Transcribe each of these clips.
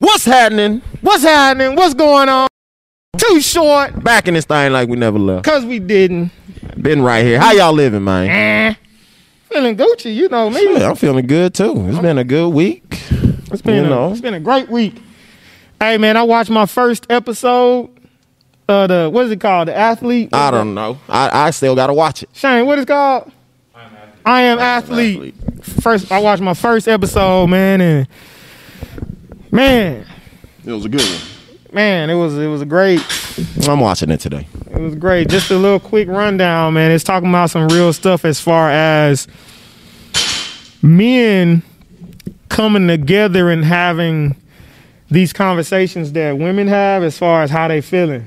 What's happening? What's happening? What's going on? Too short. Back in this thing like we never left. Cause we didn't. Been right here. How y'all living, man? Eh. Feeling Gucci, you know me. Yeah, I'm feeling good too. It's been a good week. It's been you a, know. it's been a great week. Hey man, I watched my first episode of the what is it called? The athlete. I don't know. I, I still gotta watch it. Shane, what is it called? I am athlete. First, I watched my first episode, man, and man, It was a good one. man, it was it was a great. I'm watching it today. It was great. Just a little quick rundown, man. It's talking about some real stuff as far as men coming together and having these conversations that women have as far as how they feeling.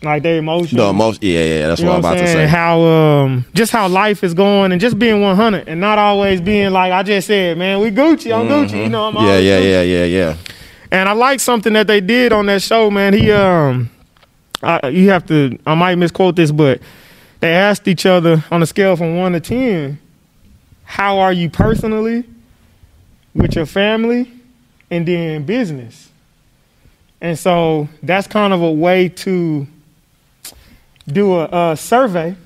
Like their emotions. The most, yeah, yeah. That's you what I'm about I'm to say. How um just how life is going and just being 100 and not always being like I just said, man, we Gucci, I'm Gucci, you know, I'm Mm-hmm. yeah, yeah, Gucci. yeah, yeah, yeah. And I like something that they did on that show, man. He um, I, you have to. I might misquote this, but they asked each other on a scale from one to ten, how are you personally, with your family, and then business. And so that's kind of a way to do a, a survey,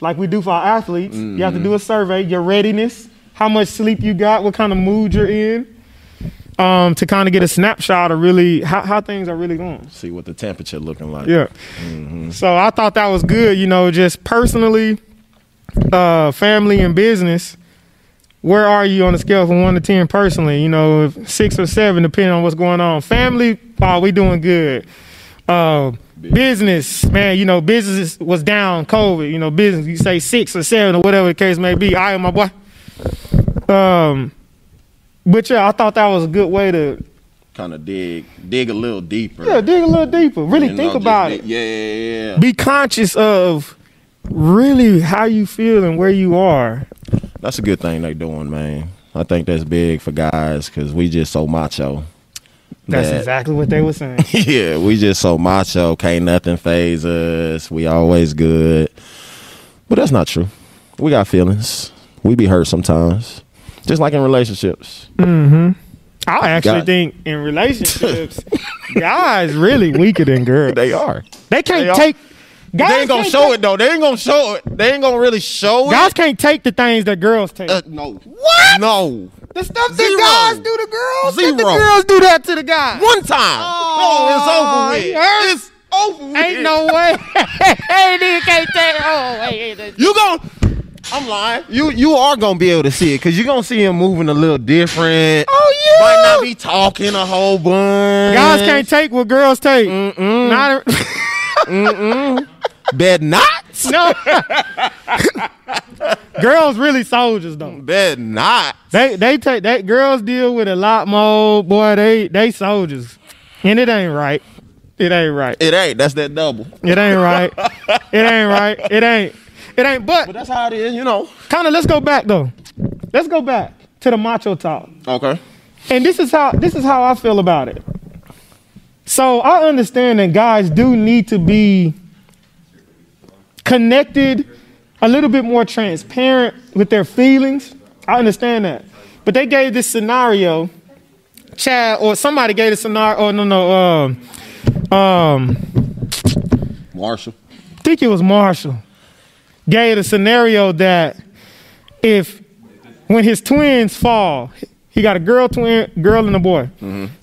like we do for our athletes. You have to do a survey, your readiness, how much sleep you got, what kind of mood you're in um, to kind of get a snapshot of really how, how things are really going. See what the temperature looking like. Yeah. So I thought that was good. You know, just personally, uh, family and business. Where are you on a scale from one to ten personally? You know, six or seven, depending on what's going on. Family, oh, we doing good. Uh, business, man, you know, business was down, COVID. You know, business, you say six or seven or whatever the case may be. I am my boy. Um, but yeah, I thought that was a good way to Kind of dig, dig a little deeper. yeah dig a little deeper. Really You think know, about dig- it. Yeah, yeah, yeah. be conscious of really how you feel and where you are. That's a good thing they're doing, man. I think that's big for guys because we just so macho. That's that- exactly what they were saying. yeah, we just so macho. Can't nothing phase us. We always good. But that's not true. We got feelings. We be hurt sometimes. Just like in relationships. Mm-hmm. I actually God. think in relationships, guys really weaker than girls. They are. They can't They take. They ain't gonna show take- it though. They ain't gonna show it. They ain't gonna really show Guys it. Guys can't take the things that girls take. Uh, no. What? No. The stuff that zero. guys do to girls, let the girls do that to the guys. One time. Oh, no, it's oh, over with. It's over with. Ain't no way. hey, nigga can't take. Oh, wait, You gon' I'm lying. You you are gonna be able to see it because you're gonna see him moving a little different. Oh yeah. Might not be talking a whole bunch. Guys can't take what girls take. Mm-mm. Not a- Bet not. no. girls really soldiers though. Bet not. They they take that girls deal with a lot more. Boy, they they soldiers, and it ain't right. It ain't right. It ain't. That's that double. It ain't right. It ain't right. It ain't. It ain't. But But that's how it is, you know. kind of let's go back though. Let's go back to the macho talk. Okay. And this is how this is how I feel about it. So I understand that guys do need to be connected, a little bit more transparent with their feelings. I understand that. But they gave this scenario, Chad, or somebody gave a scenario. Oh no, no, um, um, Marshall. I think it was Marshall. Gave a scenario that if when his twins fall, he got a girl twin, girl and a boy.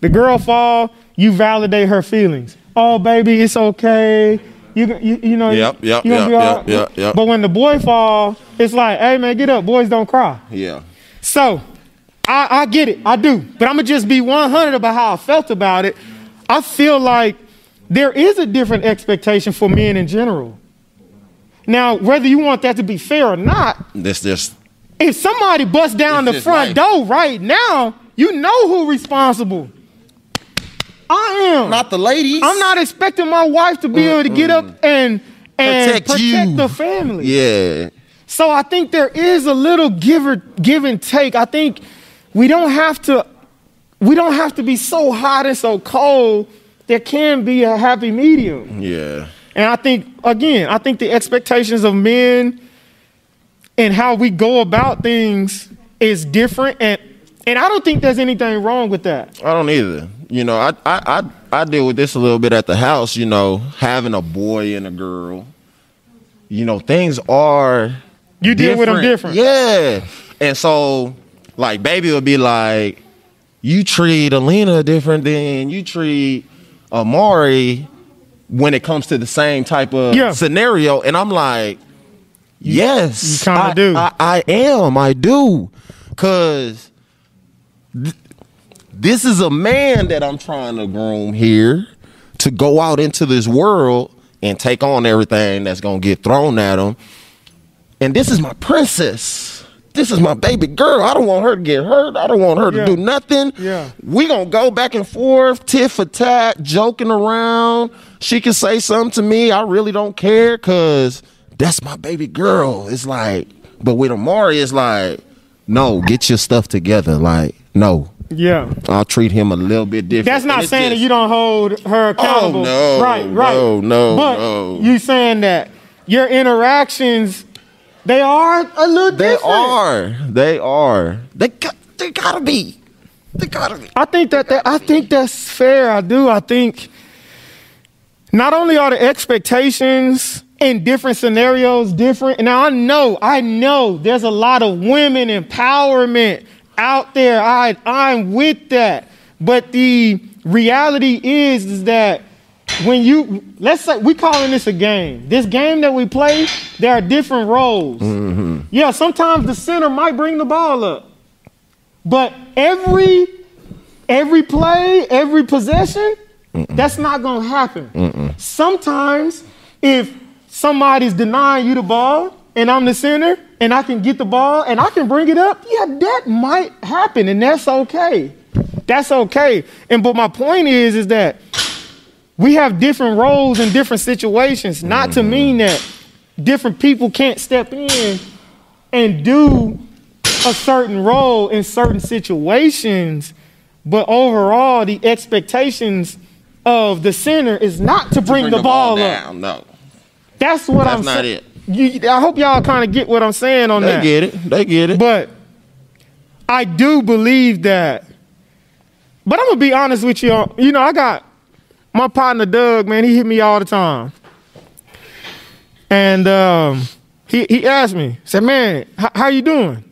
The girl fall, you validate her feelings. Oh, baby, it's okay. You you, you know. Yep, yep, you gonna yep, be all yep, yep, yep. But when the boy fall, it's like, hey man, get up. Boys don't cry. Yeah. So, I, I get it. I do. But I'm to just be 100 about how I felt about it. I feel like there is a different expectation for men in general. Now, whether you want that to be fair or not, This just if somebody busts down the front life. door right now, you know who responsible. I am. not the ladies. I'm not expecting my wife to be able to get up and and Protect protect, you. the family. Yeah. So I think there is a little give or give and take. I think we don't have to we don't have to be so hot and so cold. There can be a happy medium. Yeah. And I think again, I think the expectations of men and how we go about things is different and and I don't think there's anything wrong with that. I don't either. You know, I, I I I deal with this a little bit at the house. You know, having a boy and a girl. You know, things are You deal with them different. Yeah, and so like, baby would be like, "You treat Alina different than you treat Amari when it comes to the same type of Yeah. scenario," and I'm like. Yes, you kinda I- do. I, I am. I do, cause th- this is a man that I'm trying to groom here to go out into this world and take on everything that's gonna get thrown at him. And this is my princess. This is my baby girl. I don't want her to get hurt. I don't want her to Yeah. do nothing. Yeah. We gonna go back and forth, tit for tat, joking around. She can say something to me. I really don't care because that's my baby girl. It's like, but with Amari, it's like, no, get your stuff together. Like, no, Yeah. I'll treat him a little bit different. That's not saying that you don't hold her oh, accountable. no, right, right. no, no, but no. you saying that your interactions, they are a little different. They different. are. They are. They got. They gotta be. They gotta be. I think that, that I think that's fair. I do. I think not only are the expectations in different scenarios different. And now I know, I know there's a lot of women empowerment out there. I I'm with that. But the reality is, is that when you let's say we calling this a game. This game that we play, there are different roles. Mm-hmm. Yeah, sometimes the center might bring the ball up. But every every play, every possession, that's not gonna happen. Sometimes if somebody's denying you the ball and I'm the center and I can get the ball and I can bring it up, yeah, that might happen and that's okay. That's okay. And but my point is is that we have different roles in different situations, not to mm-hmm. mean that different people can't step in and do a certain role in certain situations, but overall, the expectations of the center is not to bring, the, ball, up. down. No, That's what That's I'm saying. That's not saying. You, I hope y'all kind of get what I'm saying on they that. They get it. They get it. But I do believe that. But I'm gonna be honest with you. You know, I got my partner Doug. Man, he hit me all the time, and um, he he asked me, said, "Man, h- how you doing?"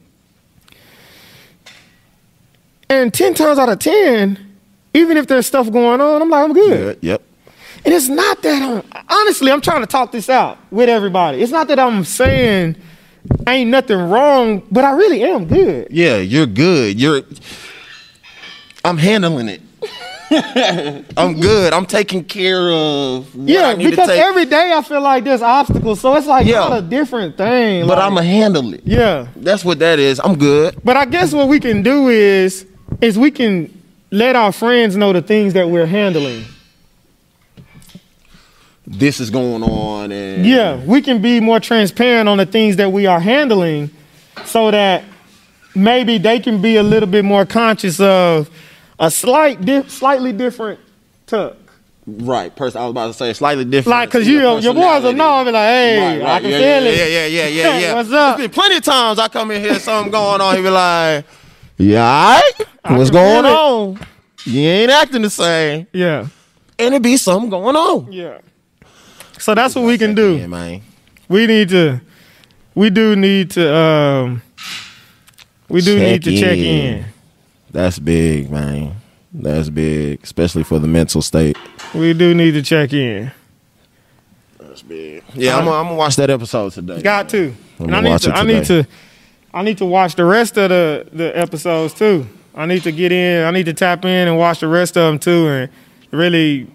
And ten times out of ten, even if there's stuff going on, I'm like, I'm good. Good. Yep. And it's not that I'm honestly, I'm trying to talk this out with everybody. It's not that I'm saying ain't nothing wrong, but I really am good. Yeah, you're good. You're. I'm handling it. I'm good. I'm taking care of. What Yeah, I need because to take, every day I feel like there's obstacles, so it's like Yeah. not a different thing. but like- I'm gonna handle it. yeah. That's what that is. I'm good. But I guess what we can do is is we can let our friends know the things that we're handling. This is going on, and Yeah, we can be more transparent on the things that we are handling so that maybe they can be a little bit more conscious of a slight di- slightly different tuck. right. Person, I was about to say slightly different. Like, cause you your boys will know, I'll be like, hey, Right, I can yeah, feel yeah, it. Yeah, yeah, yeah, yeah, yeah. What's up? There's been plenty of times I come in here, something going on. He be like, "Yeah, right? what's going on? You ain't acting the same." Yeah, And it be something going on. yeah. So that's what we can do. Yeah, man. We need to, we do need to, um, we do need to check in. That's big, man. That's big, especially for the mental state. We do need to check in. That's big. Yeah, I'm, gonna- I'm watch that episode today. Got to. I'm And I gonna need to, it I need to I need to watch the rest of the the episodes too. I need to get in, I need to tap in and watch the rest of them too and really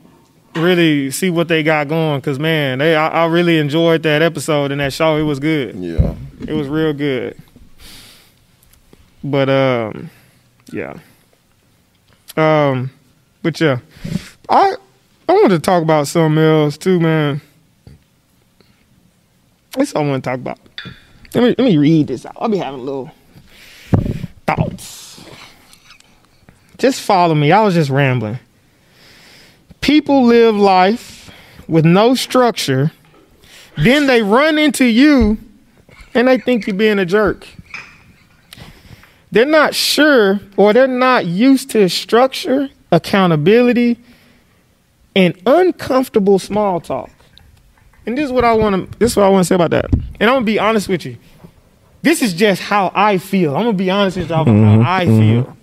really see what they got going cuz man, they I, I really enjoyed that episode and that show. It was good. Yeah. It was real good. But um yeah. Um but yeah. I I want to talk about something else too, man. That's what I want to talk about. Let me let me read this out. I'll be having little thoughts. Just follow me. I was just rambling. People live life with no structure, then they run into you and they think you're being a jerk. They're not sure or they're not used to structure accountability, and uncomfortable small talk. And this is what I want to. This is what I want to say about that. And I'm gonna be honest with you. This is just how I feel. I'm gonna be honest with y'all about Mm-hmm, how I feel.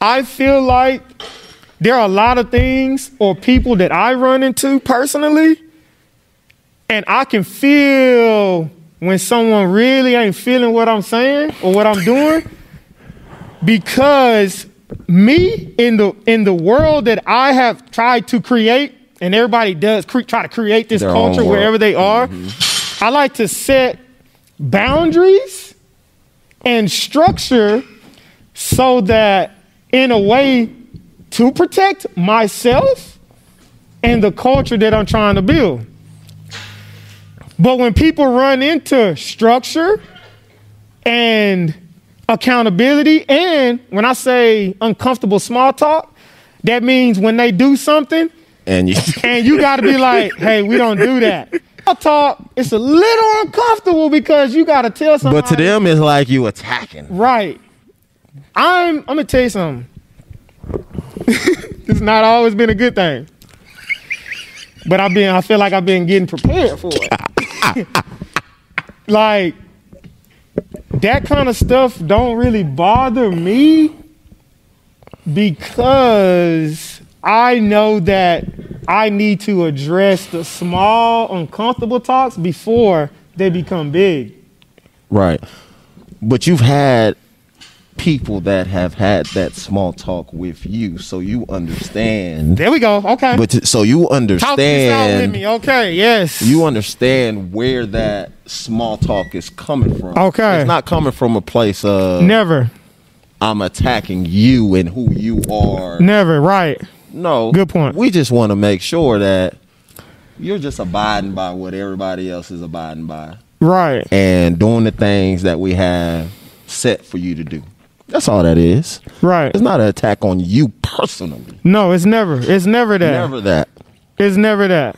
I feel like there are a lot of things or people that I run into personally, and I can feel when someone really ain't feeling what I'm saying or what I'm doing because me in the in the world that I have tried to create, and everybody does cre- try to create this Their culture wherever they are. Mm-hmm. I like to set boundaries and structure so that in a way to protect myself and the culture that I'm trying to build. But when people run into structure and accountability, and when I say uncomfortable small talk, that means when they do something And you, and you got to be like, hey, we don't do that. Small talk, it's a little uncomfortable because you got to tell somebody. but to them, it's like you attacking. Right. I'm I'm gonna tell you something. it's not always been a good thing. But I've been I feel like I've been getting prepared for it. like that kind of stuff don't really bother me because I know that I need to address the small uncomfortable talks before they become big. Right. But you've had people that have had that small talk with you, so you understand. There we go. Okay. But so you understand. Talk this out with me. Okay, yes. You understand where that small talk is coming from. Okay. It's not coming from a place of never, I'm attacking you and who you are. never, right. No. Good point. We just want to make sure that you're just abiding by what everybody else is abiding by Right. and doing the things that we have set for you to do. That's all that is. Right. It's not an attack on you personally. No, it's never. It's never that. Never that. It's never that.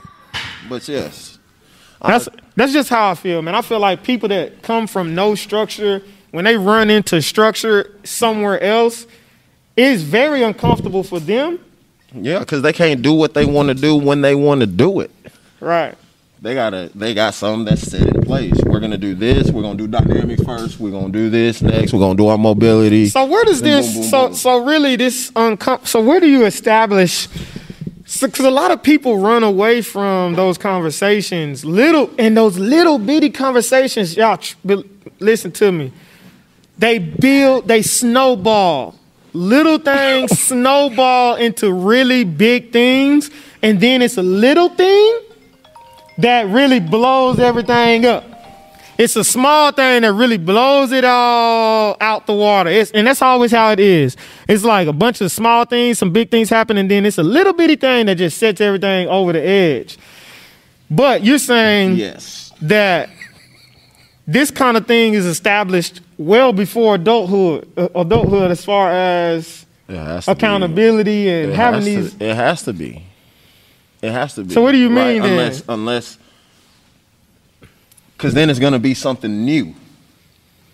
But yes. That's that's just how I feel, man. I feel like people that come from no structure, when they run into structure somewhere else, it's very uncomfortable for them. Yeah, because they can't do what they want to do when they want to do it. Right. They gotta they got something that's set in place. We're gonna do this, we're gonna do dynamics first, we're gonna do this next, we're gonna do our mobility. So where does this? boom, boom, so boom. so really this uncom- So where do you establish? Because a lot of people run away from those conversations, little and those little bitty conversations. Y'all tr- listen to me. They build, they snowball. Little things snowball into really big things, and then it's a little thing that really blows everything up. It's a small thing that really blows it all out the water. It's, and that's always how it is. It's like a bunch of small things, some big things happen, and then it's a little bitty thing that just sets everything over the edge. But you're saying Yes. that this kind of thing is established well before adulthood, uh, adulthood as far as to be. accountability and It having these. To, it has to be. It has to be. So what do you mean then? Unless, unless, because then it's gonna be something new,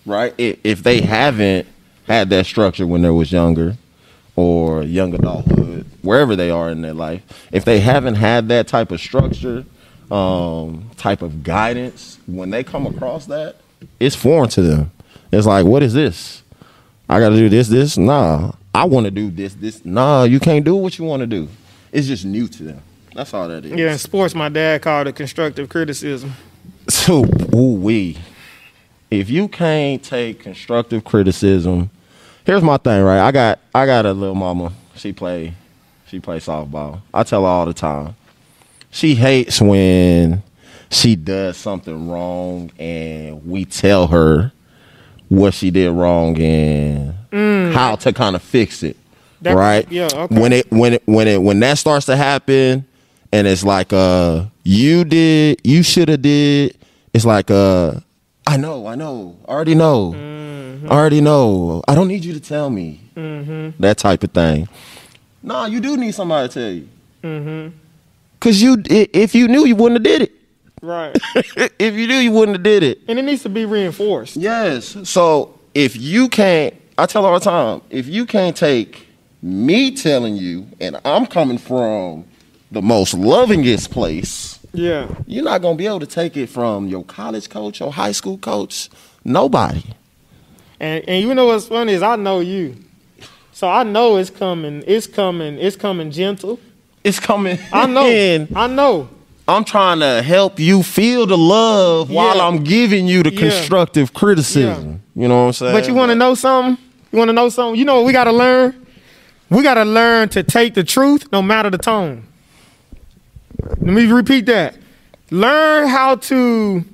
right? If, if they haven't had that structure when they was younger, or young adulthood, wherever they are in their life, if they haven't had that type of structure, um, type of guidance, when they come across that, it's foreign to them. It's like, what is this? I got to do this, this. Nah, I want to do this, this. Nah, you can't do what you want to do. It's just new to them. That's all that is. Yeah, in sports, my dad called it constructive criticism. So, ooh wee. If you can't take constructive criticism, here's my thing, right? I got I got a little mama. She play she play softball. I tell her all the time. She hates when she does something wrong and we tell her what she did wrong and mm. how to kind of fix it. That- right? yeah, okay. When it when it when it when that starts to happen and it's like uh you did you should have did it's like uh I know, I know. I already know. Mm-hmm. I already know. I don't need you to tell me. That type of thing. Nah, you do need somebody to tell you. Mm-hmm. Cause you, if you knew, you wouldn't have did it. Right. if you knew, you wouldn't have did it. and it needs to be reinforced. Yes. So if you can't, I tell all the time, if you can't take me telling you, and I'm coming from the most lovingest place, Yeah. you're not gonna be able to take it from your college coach, your high school coach, nobody. And and you know what's funny is I know you. So I know it's coming, it's coming, it's coming gentle. It's coming. I know. I know. I'm trying to help you feel the love while I'm giving you the Yeah. constructive criticism. You know what I'm saying? But you want to know something? You want to know something? You know what we got to learn? We got to learn to take the truth no matter the tone. Let me repeat that. Learn how to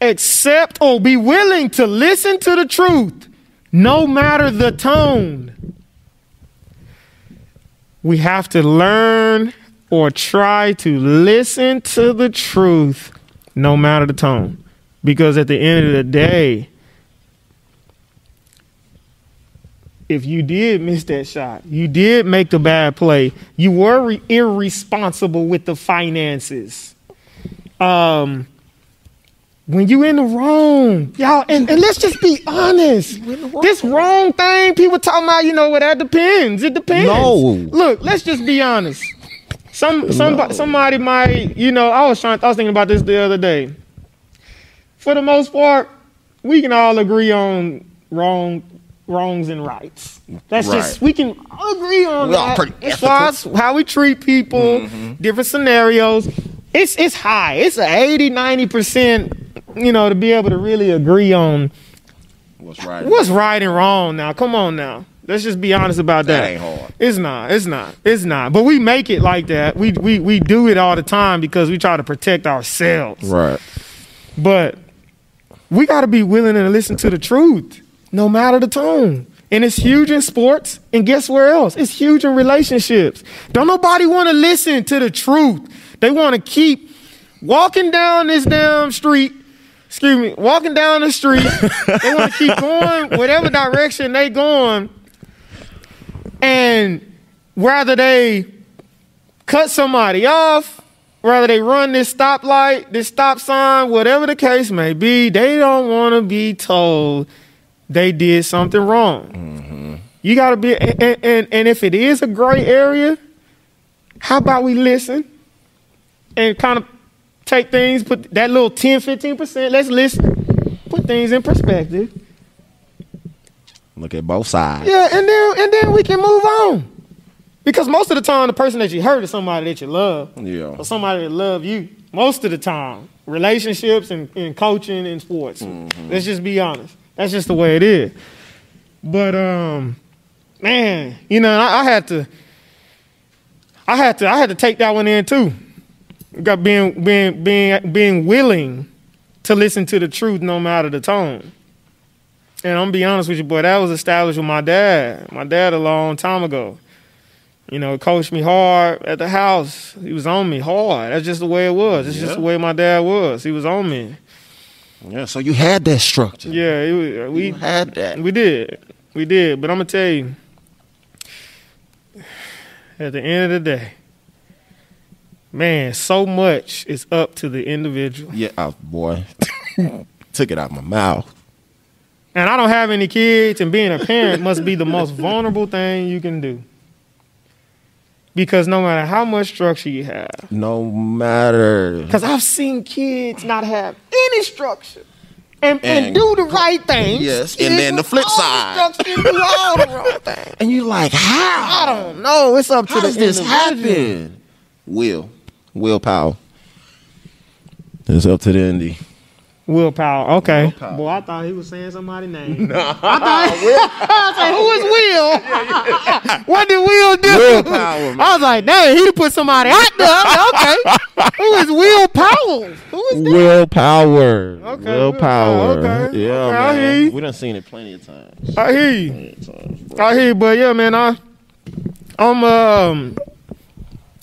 accept or be willing to listen to the truth no matter the tone. We have to learn or try to listen to the truth no matter the tone. Because at the end of the day, if you did miss that shot, you did make the bad play, you were re- irresponsible with the finances. Um, when you in the wrong, y'all, and, and let's just be honest. This wrong thing, people talking about, you know, well, that depends. It depends. No. Look, let's just be honest. Some somebody, somebody might, you know, I was trying, I was thinking about this the other day. For the most part, we can all agree on wrong, wrongs and rights. That's just we can agree on We all that. pretty as far as how we treat people, mm-hmm. different scenarios. It's it's high. It's a 80, 90 percent. You know, to be able to really agree on What's right? what's right and wrong. Now, come on now. Let's just be honest about that. That ain't hard. It's not. It's not. It's not. But we make it like that. We we we do it all the time because we try to protect ourselves. Right. But we got to be willing to listen to the truth, no matter the tone. And it's huge in sports. And guess where else? It's huge in relationships. Don't nobody want to listen to the truth. They want to keep walking down this damn street. Excuse me, walking down the street. they want to keep going whatever direction they going. And rather they cut somebody off, rather they run this stoplight, this stop sign, whatever the case may be, they don't want to be told they did something wrong. You got to be, and, and, and if it is a gray area, how about we listen and kind of take things, put that little 10, 15%, let's listen, put things in perspective. Look at both sides. Yeah, and then and then we can move on. Because most of the time, the person that you hurt is somebody that you love, Yeah. or somebody that love you. Most of the time, relationships and, and coaching and sports. Mm-hmm. Let's just be honest. That's just the way it is. But um, man, you know, I, I had to, I had to, I had to take that one in too. Got being being being being willing to listen to the truth no matter the tone. And I'm gonna be honest with you, boy, that was established with my dad. My dad a long time ago. You know, coached me hard at the house. He was on me hard. That's just the way it was. It's just the way my dad was. He was on me. Yeah. So you had that structure. Yeah, it uh, we You had that. we did. We did. But I'm gonna tell you, at the end of the day, man, so much is up to the individual. Yeah. Oh, boy. Took it out my mouth. And I don't have any kids, and being a parent must be the most vulnerable thing you can do. Because no matter how much structure you have, No matter. because I've seen kids not have any structure and, and, And- do the right things. Yes, and then the flip side. structure and do all the. And you're like, how? I don't know. It's up to How the does this individual. happen? Will. Willpower. It's up to the Indy. Willpower. Okay. Willpower. Boy, I thought he was saying somebody's name. No. I thought I was like, who is Will? what did Will do? Willpower, man. I was like, dang, he put somebody out there. I was like, okay. who is Will Powell? Who is that? Willpower. Okay, Willpower. willpower, okay. Yeah, Okay, I hear man. you. We done seen it plenty of times. I hear you. Times. I hear you, but yeah, man, I I'm um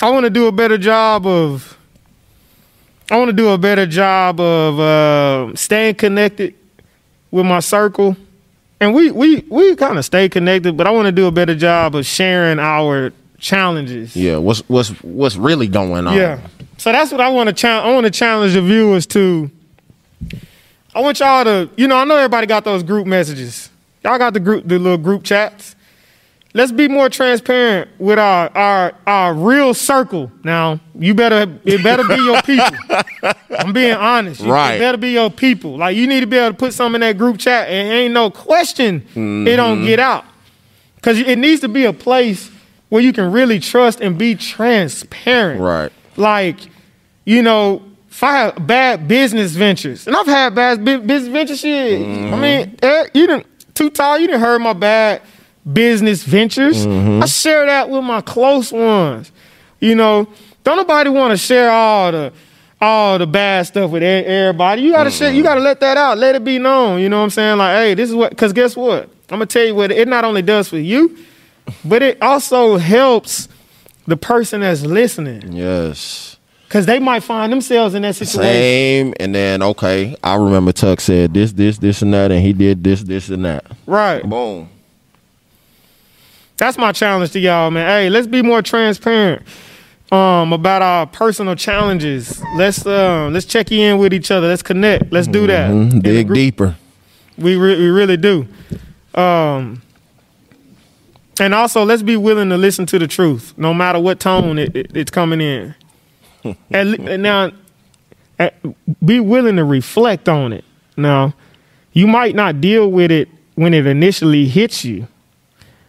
I want to do a better job of I want to do a better job of uh, staying connected with my circle. And we we we kind of stay connected, but I want to do a better job of sharing our challenges. Yeah, what's what's what's really going on? Yeah. So that's what I want to challenge. I want to challenge the viewers to. I want y'all to, you know, I know everybody got those group messages. Y'all got the group, the little group chats. Let's be more transparent with our our our real circle. Now, you better it better be your people. I'm being honest. You- Right. It better be your people. Like you need to be able to put something in that group chat, and ain't no question it Mm-hmm. don't get out. Cause it needs to be a place where you can really trust and be transparent. Right. Like, you know, if I have bad business ventures, and I've had bad business venture shit. I mean, Eric, you didn't too tall. You didn't heard my bad business ventures. Mm-hmm. I share that with my close ones. You know, don't nobody want to share all the all the bad stuff with everybody. You gotta share. You mm-hmm. gotta let that out. Let it be known. You know what I'm saying? Like, hey, this is what. Cause guess what? I'm gonna tell you what it not only does for you, but it also helps the person that's listening. Yes. Cause they might find themselves in that situation. Same. And then okay, I remember Tuck said this, this, this, and that, and he did this, this, and that. Right. Boom. That's my challenge to y'all, man. Hey, let's be more transparent um, about our personal challenges. Let's um, let's check in with each other. Let's connect. Let's do that. Mhm. Dig group. deeper. We re- we really do. Um, and also, let's be willing to listen to the truth, no matter what tone it, it- it's coming in. and, now, uh, be willing to reflect on it. Now, you might not deal with it when it initially hits you,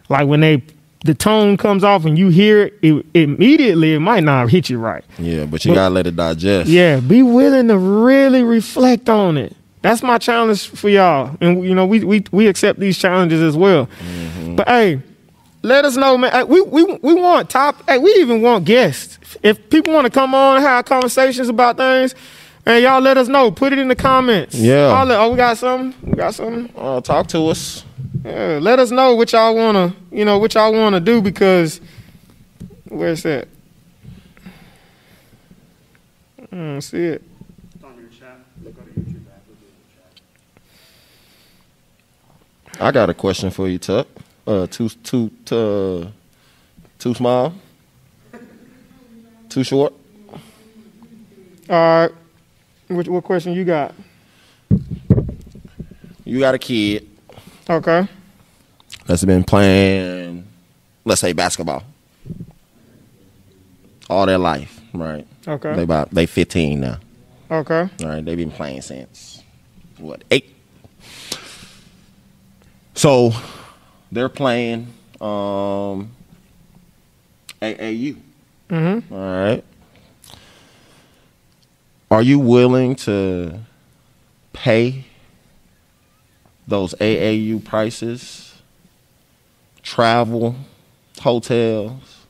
like when they the tone comes off and you hear it, it immediately. It might not hit you right. Yeah, but you But- gotta let it digest. Yeah, be willing to really reflect on it. That's my challenge for y'all. And you know, we we we accept these challenges as well. But hey, let us know, man. We we we want top. Hey, we even want guests. If people want to come on and have conversations about things, and y'all let us know. Put it in the comments. Yeah. Oh, we got something. We got something. Uh, talk to us. Yeah, let us know what y'all wanna, you know, what y'all wanna do because where's that? Mm, see it. I got a question for you, Tuck. Uh, too too too too small, too short. All right. What, what question you got? You got a kid Okay. that's been playing, let's say basketball, all their life, right? Okay. They about they 15 now. Okay. All right, they've been playing since what eight. So they're playing um, AAU. Mm-hmm. All right. Are you willing to pay those AAU prices, travel, hotels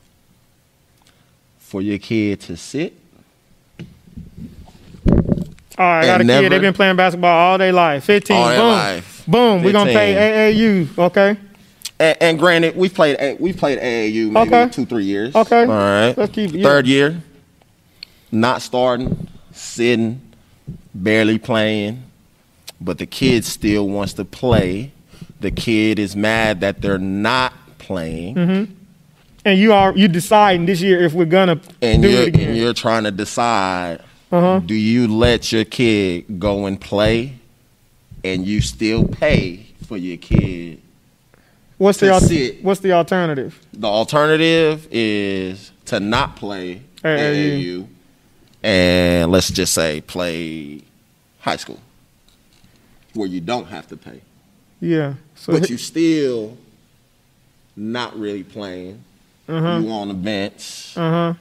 for your kid to sit? All right, I got a kid. They've been playing basketball all their life. 15. All Boom. life. Boom. We're going to pay AAU. Okay. And, and granted, we've played A- we played AAU maybe Okay. two three years. Okay. all right. Let's keep yeah. Third year, not starting, sitting, barely playing, but the kid still wants to play. The kid is mad that they're not playing, Mm-hmm. And you are you deciding this year if we're going to and do you're it again. and you're trying to decide: uh-huh. do you let your kid go and play, and you still pay for your kid What's the al- what's the alternative? The alternative is to not play AAU. AAU and let's just say play high school where you don't have to pay. Yeah. So But you still not really playing. uh-huh. You on the bench. Uh huh.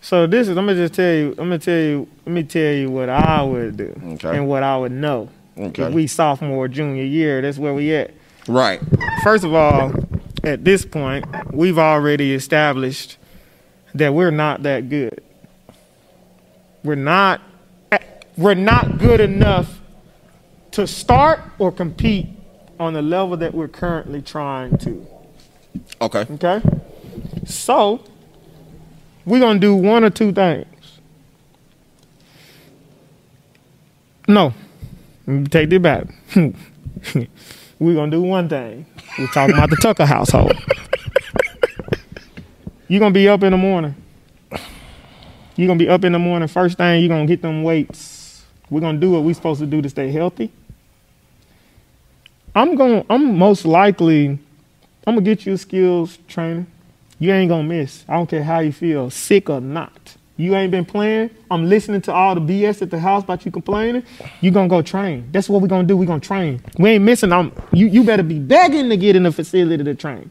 So this is. I'm gonna just tell you. I'm gonna tell you. Let me tell you what I would do Okay. and what I would know. Okay. If we sophomore junior year, that's where we at. Right. First of all, at this point, we've already established that we're not that good. We're not. We're not good enough to start or compete on the level that we're currently trying to. Okay. Okay? So, we're going to do one or two things. No. Take it back. we're going to do one thing. We're talking about the Tucker household. You're going to be up in the morning. You're going to be up in the morning. First thing, you're going to get them weights. We're going to do what we're supposed to do to stay healthy. I'm going I'm most likely I'm gonna get you a skills training. You ain't gonna miss. I don't care how you feel, sick or not. You ain't been playing. I'm listening to all the BS at the house about you complaining. You gonna go train. That's what we gonna do. We gonna train. We ain't missing. I'm you. You better be begging to get in the facility to train.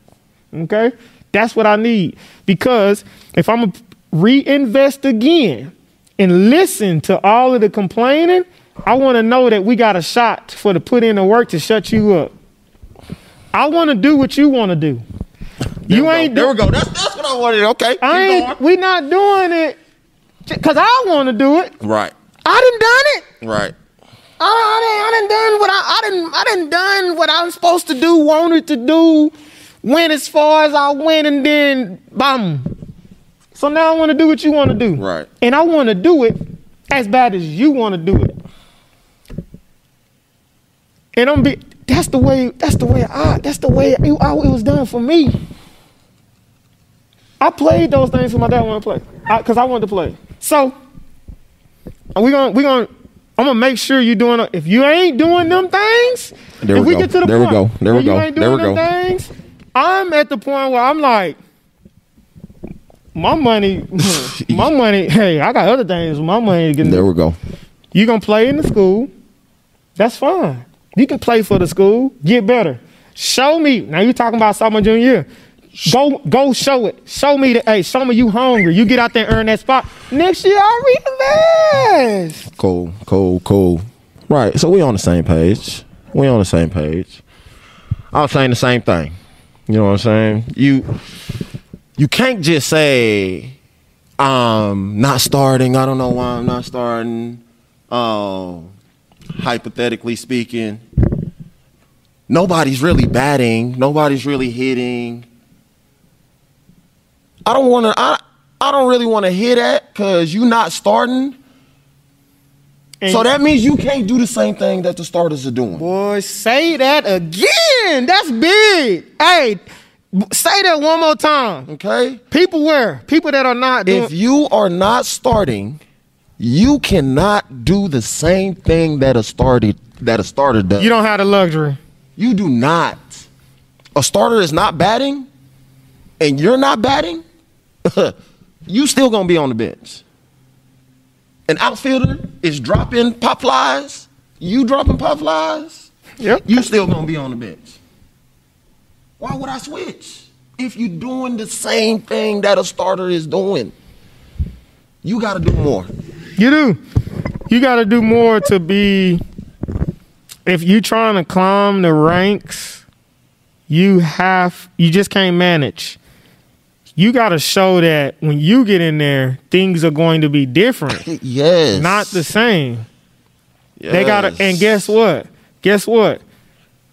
Okay, that's what I need because if I'm gonna reinvest again and listen to all of the complaining, I want to know that we got a shot for to put in the work to shut you up. I want to do what you want to do. There you ain't Go. There we go. That's that's what I wanted. Okay. I ain't. We not doing it because I want to do it. Right. I done done it. Right. I, I, didn't, I done done what I, I done I done done what I'm supposed to do, wanted to do, went as far as I went, and then bam. So now I want to do what you want to do, Right. And I want to do it as bad as you want to do it. And I'm be that's the way that's the way I that's the way it, I- it was done for me. I played those things for my dad wanted to play because I, wanted to play. So we gonna we gonna I'm gonna make sure you doing. If you ain't doing them things, There if we we go. get to the There we go. There we where you go. ain't There doing we them go. things, I'm at the point where I'm like, my money, my money. Hey, I got other things. With my money getting. There we go. You gonna play in the school? That's fine. You can play for the school. Get better. Show me. Now you talking about sophomore junior year. Go go show it. Show me that. Hey, show me you hungry. You get out there and earn that spot. Next year I reinvest. Cool. Cool. Cool. Right. So we on the same page. We on the same page. I was saying the same thing. You know what I'm saying? You you can't just say um not starting. I don't know why I'm not starting. Um hypothetically speaking, nobody's really batting, nobody's really hitting. I don't want to I I don't really want to hear that cuz you're not starting. And So that means you can't do the same thing that the starters are doing. boy, say that again. That's big. Hey, say that one more time. Okay? People where people that are not doing. If you are not starting, you cannot do the same thing that a starter that a starter does. you don't have the luxury. You do not. A starter is not batting, and you're not batting. you still gonna be on the bench. An outfielder is dropping pop flies. You dropping pop flies. Yep. You still gonna be on the bench. Why would I switch if you're doing the same thing that a starter is doing? You got to do more. You do. You got to do more to be. If you trying to climb the ranks, you have. You just can't manage. You got to show that when you get in there, things are going to be different, Yes. not the same. They got to. And guess what? Guess what?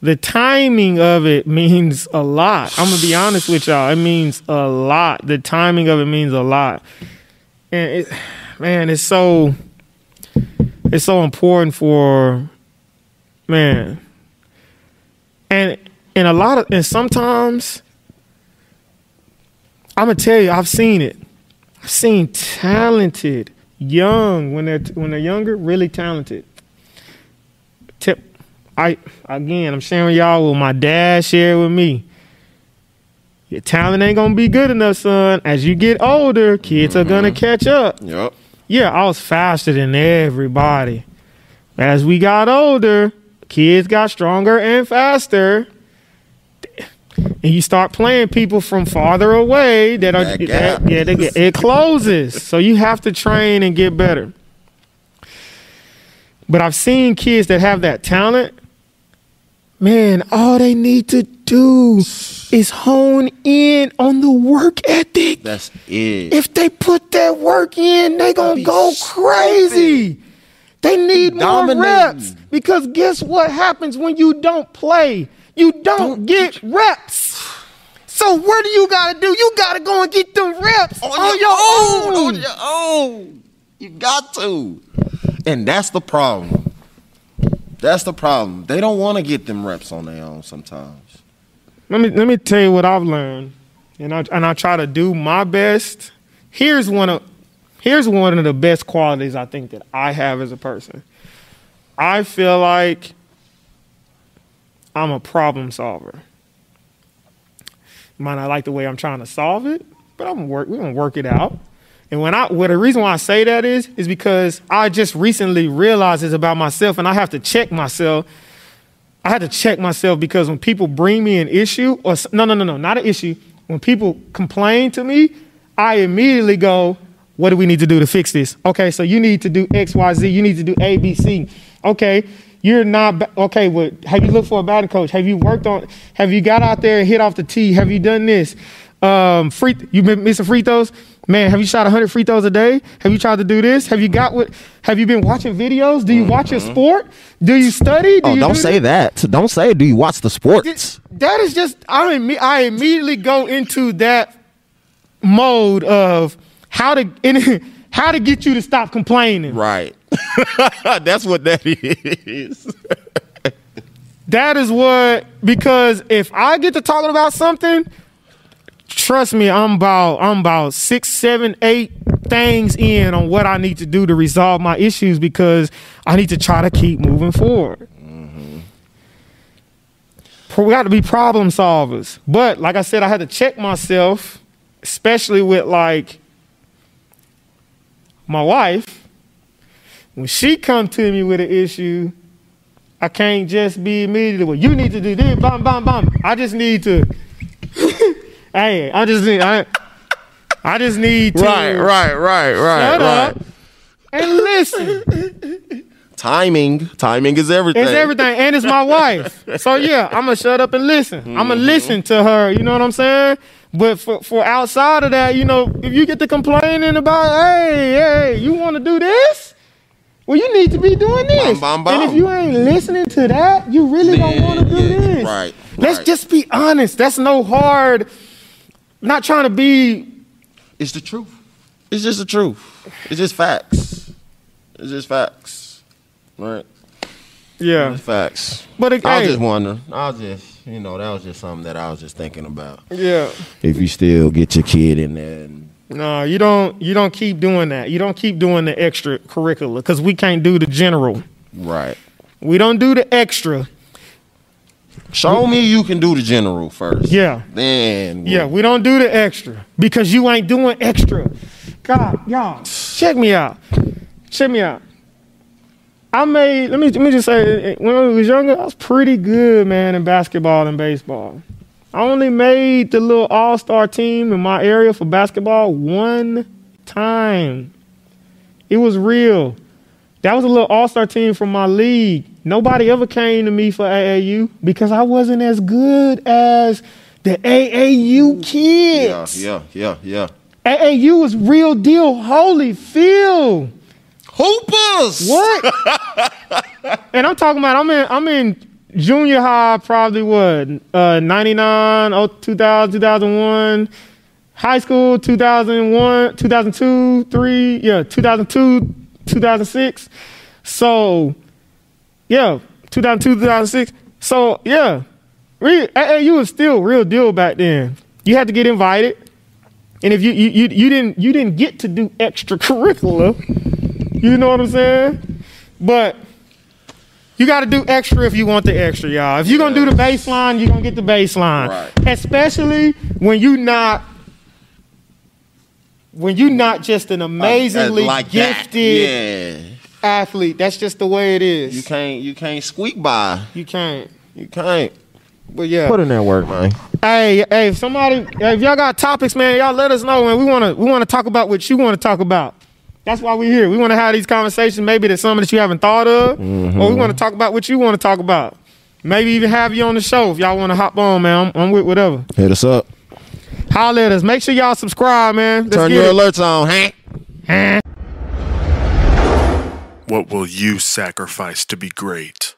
The timing of it means a lot. I'm gonna be honest with y'all. It means a lot. The timing of it means a lot. And it, man, it's so it's so important for man. And and a lot of and sometimes I'm gonna tell you, I've seen it. I've seen talented, young when they're when they're younger, really talented. Tip, I again, I'm sharing y'all what my dad shared with me. Your talent ain't gonna be good enough, son. As you get older, kids are gonna mm-hmm. catch up. Yep. Yeah, I was faster than everybody. As we got older, kids got stronger and faster. And you start playing people from farther away that are That that- yeah, they get, it closes. So you have to train and get better. But I've seen kids that have that talent. Man, all they need to do is hone in on the work ethic. That's it. If they put that work in, they gonna go crazy. They need more reps because guess what happens when you don't play? You don't, get reps. So what do you gotta do? You gotta go and get them reps on, your, own. On your own. You got to. And that's the problem. That's the problem. They don't want to get them reps on their own sometimes. Let me let me tell you what I've learned, and I and I try to do my best. Here's one of here's one of the best qualities I think that I have as a person. I feel like I'm a problem solver. Might not like the way I'm trying to solve it, but I'm work. We're gonna work it out. And when I, well, the reason why I say that is, is because I just recently realized this about myself, and I have to check myself. I had to check myself because when people bring me an issue, or no, no, no, no, not an issue. When people complain to me, I immediately go, "What do we need to do to fix this?" Okay, so you need to do X, Y, Z. You need to do A, B, C. Okay, you're not okay. Well, have you looked for a batting coach? Have you worked on? Have you got out there and hit off the tee? Have you done this? Um, free. You been missing free throws? Man, have you shot 100 free throws a day? Have you tried to do this? Have you got what? Have you been watching videos? Do you watch your sport? Do you study? Do Oh, you don't do say that. Don't say, do you watch the sports? that is just I imme- I immediately go into that mode of how to how to get you to stop complaining. Right. That's what that is. That is what because if I get to talking about something, trust me, I'm about I'm about six, seven, eight things in on what I need to do to resolve my issues because I need to try to keep moving forward. Mm-hmm. We got to be problem solvers. But like I said, I had to check myself, especially with like my wife. When she come to me with an issue, I can't just be immediately, well, you need to do this, bam, bam, bam. I just need to, hey, I just need, I, I just need to right, right, right, right, shut right. up and listen. Timing. Timing is everything. It's everything, and it's my wife. So yeah, I'm gonna shut up and listen. I'm gonna mm-hmm. listen to her. You know what I'm saying? But for for outside of that, you know, if you get to complaining about, hey, hey, you want to do this? Well, you need to be doing this. Bam, bam, And if you ain't listening to that, you really don't want to do yeah, this. right, Let's right. just be honest. That's no hard. Not trying to be. It's the truth. It's just the truth. It's just facts. It's just facts. Right. Yeah. It's facts. But it, I was just wondering. I was just, you know, that was just something that I was just thinking about. yeah. If you still get your kid in there, and, No, you don't. You don't keep doing that. You don't keep doing the extra curricular because we can't do the general. right? We don't do the extra. Show me you can do the general first. Yeah. Then Yeah, we don't do the extra because you ain't doing extra. God, y'all, check me out. Check me out. I made. Let me let me just say, when I was younger, I was pretty good, man, in basketball and baseball. I only made the little all star team in my area for basketball one time. It was real. That was a little all star team from my league. Nobody ever came to me for AAU because I wasn't as good as the AAU Yeah, kids. yeah, yeah, yeah. Yeah. AAU was real deal. Holy Phil. Hoopers. What? and I'm talking about I'm in I'm in junior high probably what uh 99 oh, 2000 2001 high school 2001 2002 3 yeah 2002 2006 so yeah 2002 2006 so yeah re- AAU was still real deal back then you had to get invited and if you you you, you didn't you didn't get to do extracurricular you know what I'm saying? But you got to do extra if you want the extra, y'all. If you're gonna do the baseline, you're gonna get the baseline. Right. Especially when you not when you're not just an amazingly like that. gifted Yeah. athlete. That's just the way it is. You can't you can't squeak by. You can't. You can't. But yeah. Put in that work, man. Hey, hey, if somebody, if y'all got topics, man, y'all let us know, man. We wanna, we wanna talk about what you want to talk about. That's why we're here. We want to have these conversations. Maybe there's something that you haven't thought of, or we want to mm-hmm. talk about what you want to talk about. Maybe even have you on the show if y'all want to hop on, man. I'm, I'm with whatever. Hit us up. Holler at us. Make sure y'all subscribe, man. Let's Turn your it. alerts on, huh? What will you sacrifice to be great?